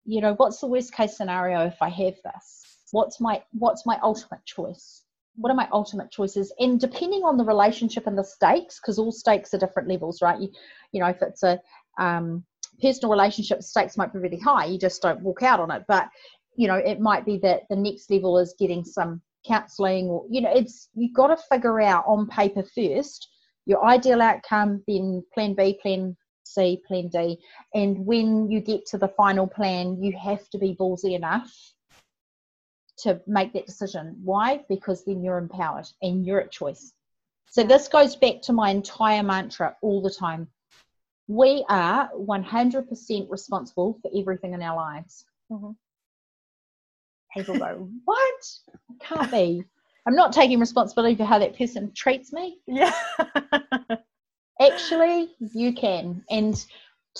you know what's the worst case scenario if I have this? What's my what's my ultimate choice? What are my ultimate choices? And depending on the relationship and the stakes, because all stakes are different levels, right? You, you know, if it's a um, personal relationship stakes might be really high you just don't walk out on it. But you know it might be that the next level is getting some counseling or you know it's you've got to figure out on paper first your ideal outcome then plan b plan c plan d. And when you get to the final plan you have to be ballsy enough to make that decision. Why? Because then you're empowered and you're at choice. So this goes back to my entire mantra all the time we are 100% responsible for everything in our lives. Mm-hmm. People go, What? Can't be. I'm not taking responsibility for how that person treats me. Yeah. Actually, you can. And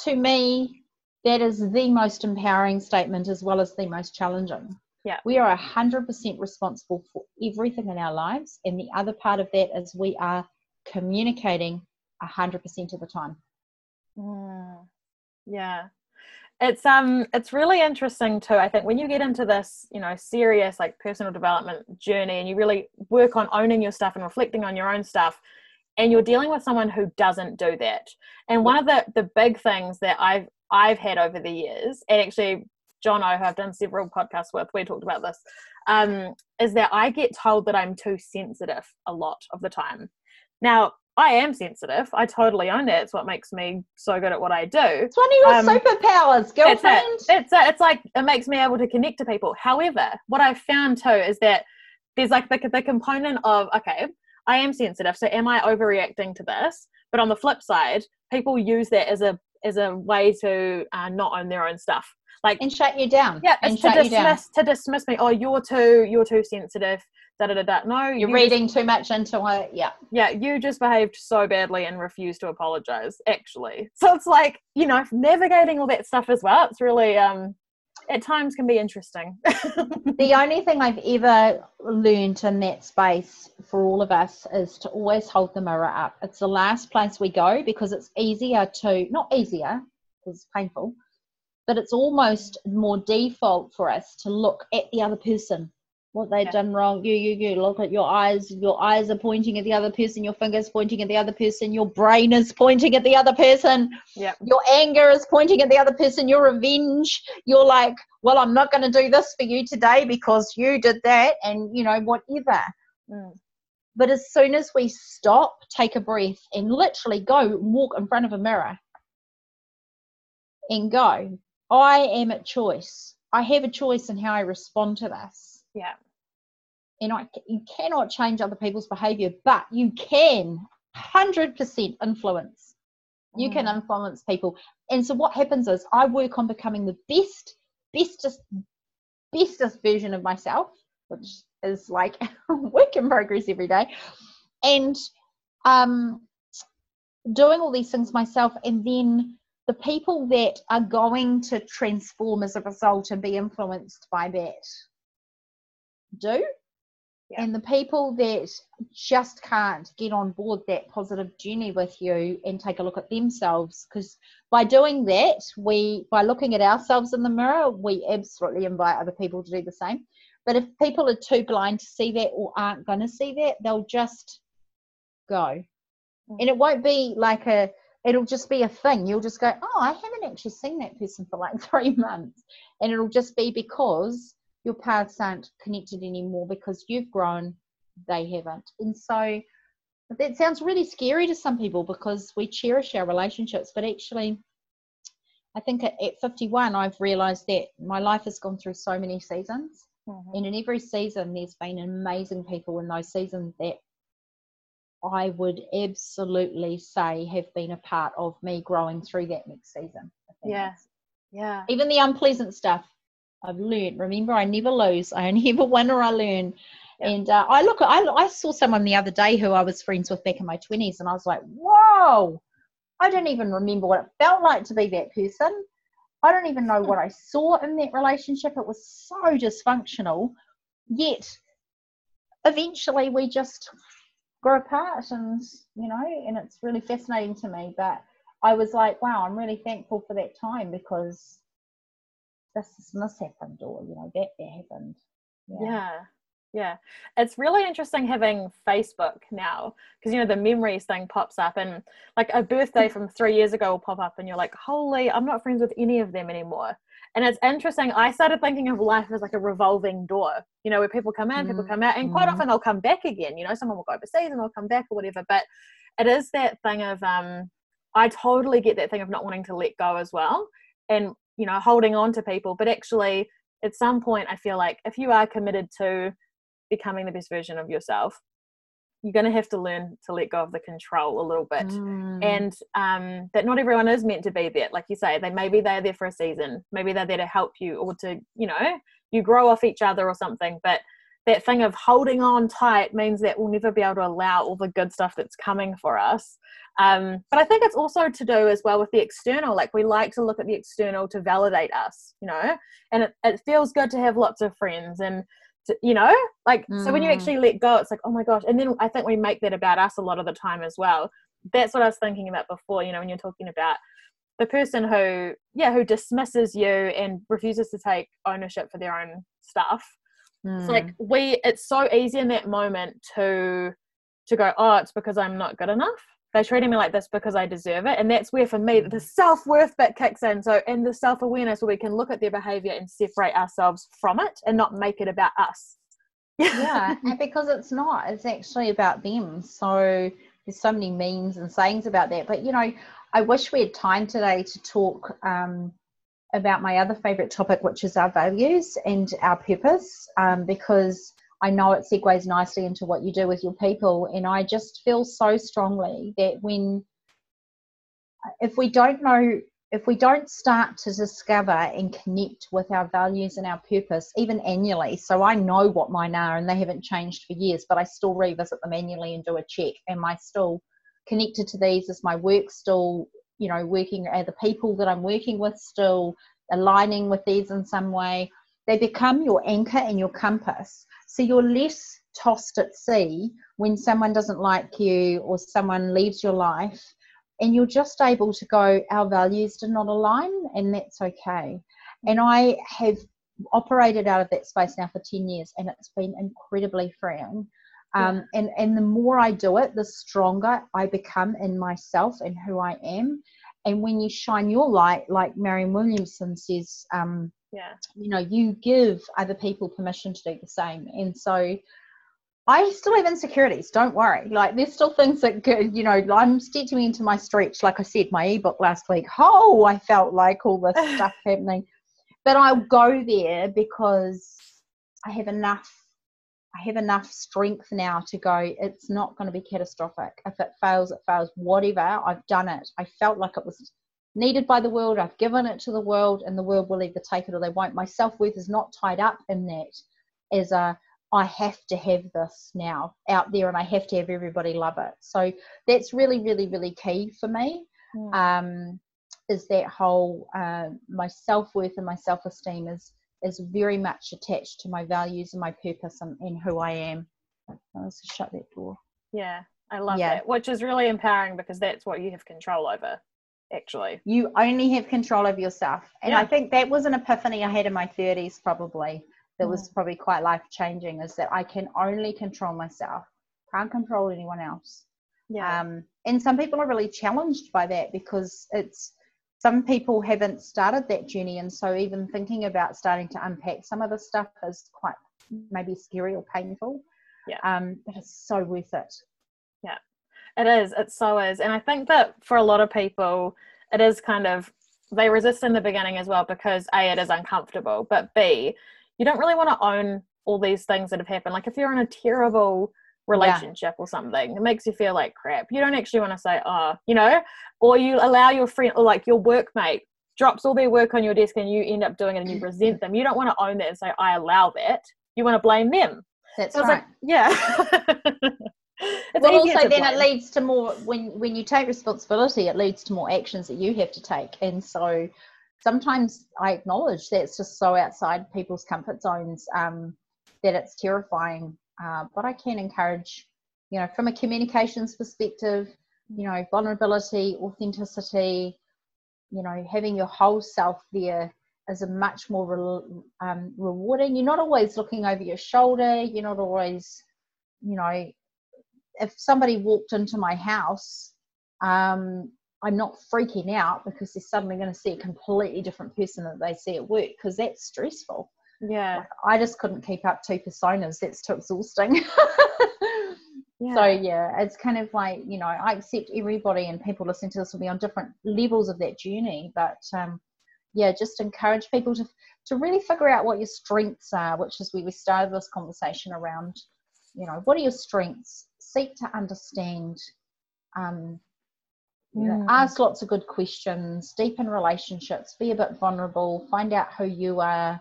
to me, that is the most empowering statement as well as the most challenging. Yeah. We are 100% responsible for everything in our lives. And the other part of that is we are communicating 100% of the time. Mm, yeah. It's um it's really interesting too. I think when you get into this, you know, serious like personal development journey and you really work on owning your stuff and reflecting on your own stuff and you're dealing with someone who doesn't do that. And one of the the big things that I've I've had over the years, and actually John O, who I've done several podcasts with, we talked about this, um, is that I get told that I'm too sensitive a lot of the time. Now, I am sensitive. I totally own it. It's what makes me so good at what I do. It's one of your um, superpowers, girlfriend. It's, it. it's, it. it's like it makes me able to connect to people. However, what I've found too is that there's like the, the component of okay, I am sensitive, so am I overreacting to this? But on the flip side, people use that as a as a way to uh, not own their own stuff like and shut you down yeah and to dismiss to dismiss me oh you're too you're too sensitive da da da da. No, you're you reading just, too much into it. Yeah. Yeah, you just behaved so badly and refused to apologize, actually. So it's like, you know, navigating all that stuff as well. It's really um at times can be interesting. the only thing I've ever learned in that space for all of us is to always hold the mirror up. It's the last place we go because it's easier to, not easier, because it's painful, but it's almost more default for us to look at the other person what they've yeah. done wrong. You, you, you look at your eyes. Your eyes are pointing at the other person. Your fingers pointing at the other person. Your brain is pointing at the other person. Yeah. Your anger is pointing at the other person. Your revenge. You're like, well, I'm not going to do this for you today because you did that, and you know whatever. Mm. But as soon as we stop, take a breath, and literally go walk in front of a mirror and go, I am at choice. I have a choice in how I respond to this yeah. And I, you cannot change other people's behavior, but you can 100% influence. You mm. can influence people. And so what happens is I work on becoming the best, bestest, bestest version of myself, which is like work in progress every day. And um, doing all these things myself and then the people that are going to transform as a result and be influenced by that do. Yeah. And the people that just can't get on board that positive journey with you and take a look at themselves, because by doing that, we by looking at ourselves in the mirror, we absolutely invite other people to do the same. But if people are too blind to see that or aren't going to see that, they'll just go. Mm-hmm. And it won't be like a, it'll just be a thing. You'll just go, oh, I haven't actually seen that person for like three months. And it'll just be because your paths aren't connected anymore because you've grown, they haven't. And so that sounds really scary to some people because we cherish our relationships, but actually, I think at, at 51, I've realized that my life has gone through so many seasons. Mm-hmm. And in every season, there's been amazing people in those seasons that I would absolutely say have been a part of me growing through that next season. Yeah. Yeah. Even the unpleasant stuff I've learned. Remember, I never lose. I only ever win or I learn. Yeah. And uh, I look, I, I saw someone the other day who I was friends with back in my 20s, and I was like, whoa, I don't even remember what it felt like to be that person. I don't even know what I saw in that relationship. It was so dysfunctional. Yet, eventually, we just grow apart, and you know, and it's really fascinating to me. But I was like, wow, I'm really thankful for that time because this this happened or you know that that happened yeah. yeah yeah it's really interesting having facebook now because you know the memories thing pops up and like a birthday from three years ago will pop up and you're like holy i'm not friends with any of them anymore and it's interesting i started thinking of life as like a revolving door you know where people come in mm. people come out and quite mm. often they'll come back again you know someone will go overseas and they'll come back or whatever but it is that thing of um i totally get that thing of not wanting to let go as well and you know holding on to people but actually at some point i feel like if you are committed to becoming the best version of yourself you're going to have to learn to let go of the control a little bit. Mm. and um, that not everyone is meant to be there like you say they maybe they're there for a season. Maybe they're there to help you or to you know you grow off each other or something but that thing of holding on tight means that we'll never be able to allow all the good stuff that's coming for us. Um, but I think it's also to do as well with the external. Like we like to look at the external to validate us, you know, and it, it feels good to have lots of friends and, to, you know, like, mm. so when you mm. actually let go, it's like, oh my gosh. And then I think we make that about us a lot of the time as well. That's what I was thinking about before, you know, when you're talking about the person who, yeah, who dismisses you and refuses to take ownership for their own stuff Mm. It's like hmm. we it's so easy in that moment to to go, oh, it's because I'm not good enough. They're treating me like this because I deserve it. And that's where for me the self worth bit kicks in. So and the self awareness where we can look at their behavior and separate ourselves from it and not make it about us. yeah, and because it's not, it's actually about them. So there's so many memes and sayings about that. But you know, I wish we had time today to talk um, about my other favorite topic, which is our values and our purpose, um, because I know it segues nicely into what you do with your people. And I just feel so strongly that when, if we don't know if we don't start to discover and connect with our values and our purpose, even annually, so I know what mine are and they haven't changed for years, but I still revisit them annually and do a check. Am I still connected to these? Is my work still, you know, working? Are the people that I'm working with still aligning with these in some way? They become your anchor and your compass. So you're less tossed at sea when someone doesn't like you or someone leaves your life and you're just able to go our values do not align and that's okay and i have operated out of that space now for 10 years and it's been incredibly freeing um, yeah. and and the more i do it the stronger i become in myself and who i am and when you shine your light like marianne williamson says um, yeah you know you give other people permission to do the same and so I still have insecurities. Don't worry. Like there's still things that you know. I'm stitching into my stretch. Like I said, my ebook last week. Oh, I felt like all this stuff happening, but I'll go there because I have enough. I have enough strength now to go. It's not going to be catastrophic. If it fails, it fails. Whatever. I've done it. I felt like it was needed by the world. I've given it to the world, and the world will either take it or they won't. My self worth is not tied up in that as a I have to have this now out there and I have to have everybody love it. So that's really, really, really key for me. Mm. Um, is that whole uh, my self worth and my self esteem is is very much attached to my values and my purpose and, and who I am. Let's shut that door. Yeah, I love yeah. that, which is really empowering because that's what you have control over. Actually, you only have control of yourself, and yeah. I think that was an epiphany I had in my thirties, probably that was mm. probably quite life changing is that I can only control myself, can't control anyone else. Yeah. Um, and some people are really challenged by that because it's some people haven't started that journey, and so even thinking about starting to unpack some of the stuff is quite maybe scary or painful. Yeah. Um, but it's so worth it. Yeah, it is. It so is, and I think that for a lot of people, it is kind of they resist in the beginning as well because a it is uncomfortable, but b you don't really want to own all these things that have happened. Like if you're in a terrible relationship yeah. or something, it makes you feel like crap. You don't actually want to say, oh, you know, or you allow your friend or like your workmate drops all their work on your desk and you end up doing it and you resent them. You don't want to own that and say, I allow that. You want to blame them. That's so right. Like, yeah. well, also then it leads to more when when you take responsibility, it leads to more actions that you have to take, and so sometimes I acknowledge that it's just so outside people's comfort zones um, that it's terrifying. Uh, but I can encourage, you know, from a communications perspective, you know, vulnerability, authenticity, you know, having your whole self there is a much more re- um, rewarding. You're not always looking over your shoulder. You're not always, you know, if somebody walked into my house um, I'm not freaking out because they're suddenly going to see a completely different person that they see at work because that's stressful. Yeah. I just couldn't keep up two personas. That's too exhausting. yeah. So yeah, it's kind of like, you know, I accept everybody and people listening to this will be on different levels of that journey. But um, yeah, just encourage people to to really figure out what your strengths are, which is where we started this conversation around, you know, what are your strengths? Seek to understand um, you know, mm. ask lots of good questions, deepen relationships, be a bit vulnerable, find out who you are,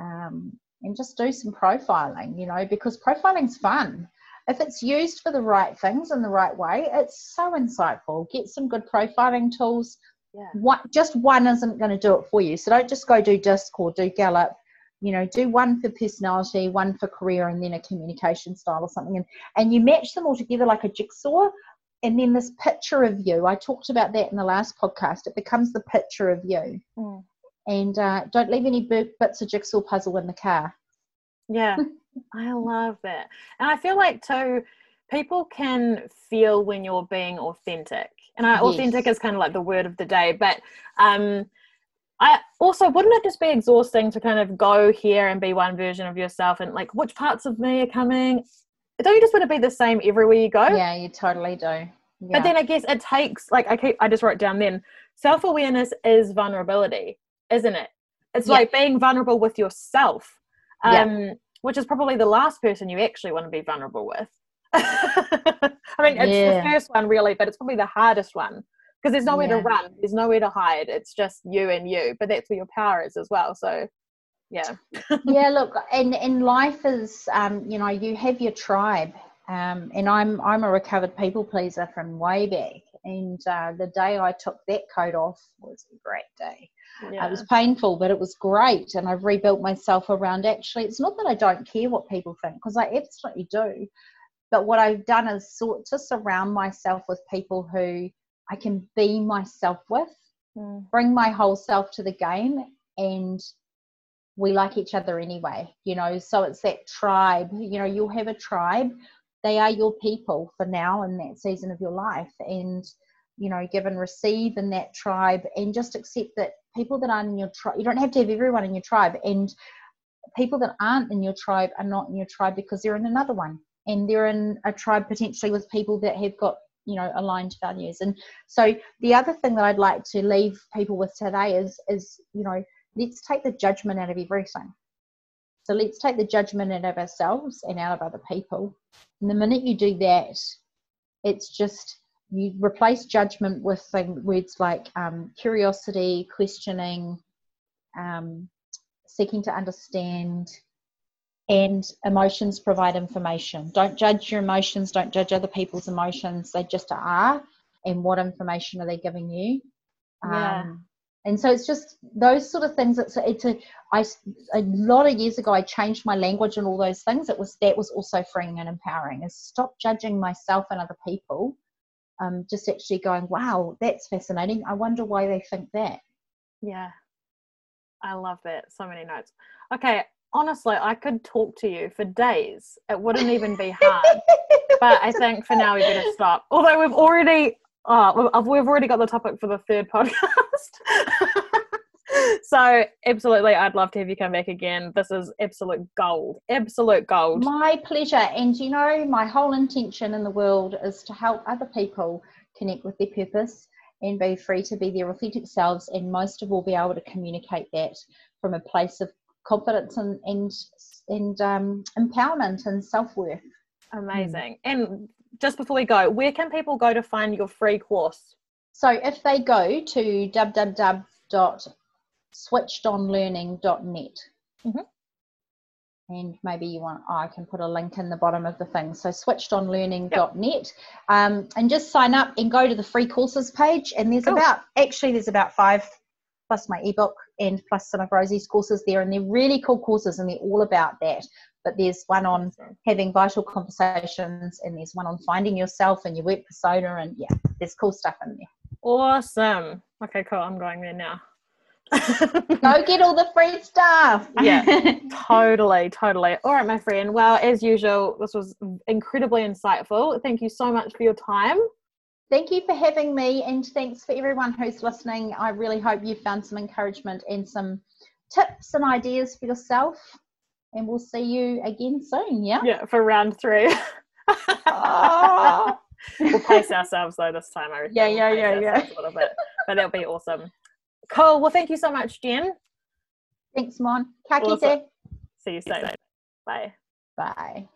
um, and just do some profiling, you know, because profiling's fun. If it's used for the right things in the right way, it's so insightful. Get some good profiling tools. Yeah. What just one isn't going to do it for you. So don't just go do DISC or do Gallup. You know, do one for personality, one for career, and then a communication style or something. And and you match them all together like a jigsaw and then this picture of you i talked about that in the last podcast it becomes the picture of you mm. And uh, don't leave any bits of jigsaw puzzle in the car yeah i love that and i feel like too people can feel when you're being authentic and I, yes. authentic is kind of like the word of the day but um I also wouldn't it just be exhausting to kind of go here and be one version of yourself and like which parts of me are coming don't you just want to be the same everywhere you go? Yeah, you totally do. Yeah. But then I guess it takes like I keep I just wrote down then self awareness is vulnerability, isn't it? It's yeah. like being vulnerable with yourself, um, yeah. which is probably the last person you actually want to be vulnerable with. I mean, it's yeah. the first one really, but it's probably the hardest one because there's nowhere to run there's nowhere to hide it's just you and you but that's where your power is as well so yeah yeah look and and life is um you know you have your tribe um and i'm i'm a recovered people pleaser from way back and uh, the day i took that coat off was a great day yeah. it was painful but it was great and i've rebuilt myself around actually it's not that i don't care what people think because i absolutely do but what i've done is sort to surround myself with people who i can be myself with mm. bring my whole self to the game and we like each other anyway you know so it's that tribe you know you'll have a tribe they are your people for now in that season of your life and you know give and receive in that tribe and just accept that people that aren't in your tribe you don't have to have everyone in your tribe and people that aren't in your tribe are not in your tribe because they're in another one and they're in a tribe potentially with people that have got you know aligned values and so the other thing that i'd like to leave people with today is is you know let's take the judgment out of everything. So let's take the judgment out of ourselves and out of other people. And the minute you do that, it's just you replace judgment with words like um, curiosity, questioning, um, seeking to understand, and emotions provide information. Don't judge your emotions, don't judge other people's emotions. They just are. And what information are they giving you? Yeah. Um, and so it's just those sort of things it's a, it's a i a lot of years ago i changed my language and all those things it was that was also freeing and empowering is stop judging myself and other people um just actually going wow that's fascinating. I wonder why they think that. Yeah. I love that. So many notes. Okay honestly i could talk to you for days. It wouldn't even be hard. But i think for now we better stop. Although we've already Oh, we've already got the topic for the third podcast. so absolutely i'd love to have you come back again this is absolute gold absolute gold my pleasure and you know my whole intention in the world is to help other people connect with their purpose and be free to be their authentic selves and most of all be able to communicate that from a place of confidence and and, and um, empowerment and self-worth amazing mm. and just before we go, where can people go to find your free course? So if they go to www.switchedonlearning.net, mm-hmm. and maybe you want, oh, I can put a link in the bottom of the thing. So switchedonlearning.net, yep. um, and just sign up and go to the free courses page. And there's cool. about actually there's about five plus my ebook and plus some of Rosie's courses there, and they're really cool courses, and they're all about that but there's one on having vital conversations and there's one on finding yourself and your work persona and yeah there's cool stuff in there awesome okay cool i'm going there now go get all the free stuff yeah totally totally all right my friend well as usual this was incredibly insightful thank you so much for your time thank you for having me and thanks for everyone who's listening i really hope you found some encouragement and some tips and ideas for yourself and we'll see you again soon. Yeah. Yeah, for round three. oh. we'll pace ourselves though this time. I reckon. Yeah, yeah, we'll yeah, yeah. A little bit, but that'll be awesome. Cool. Well, thank you so much, Jen. Thanks, Mon. Ka awesome. See you soon. Bye. Bye.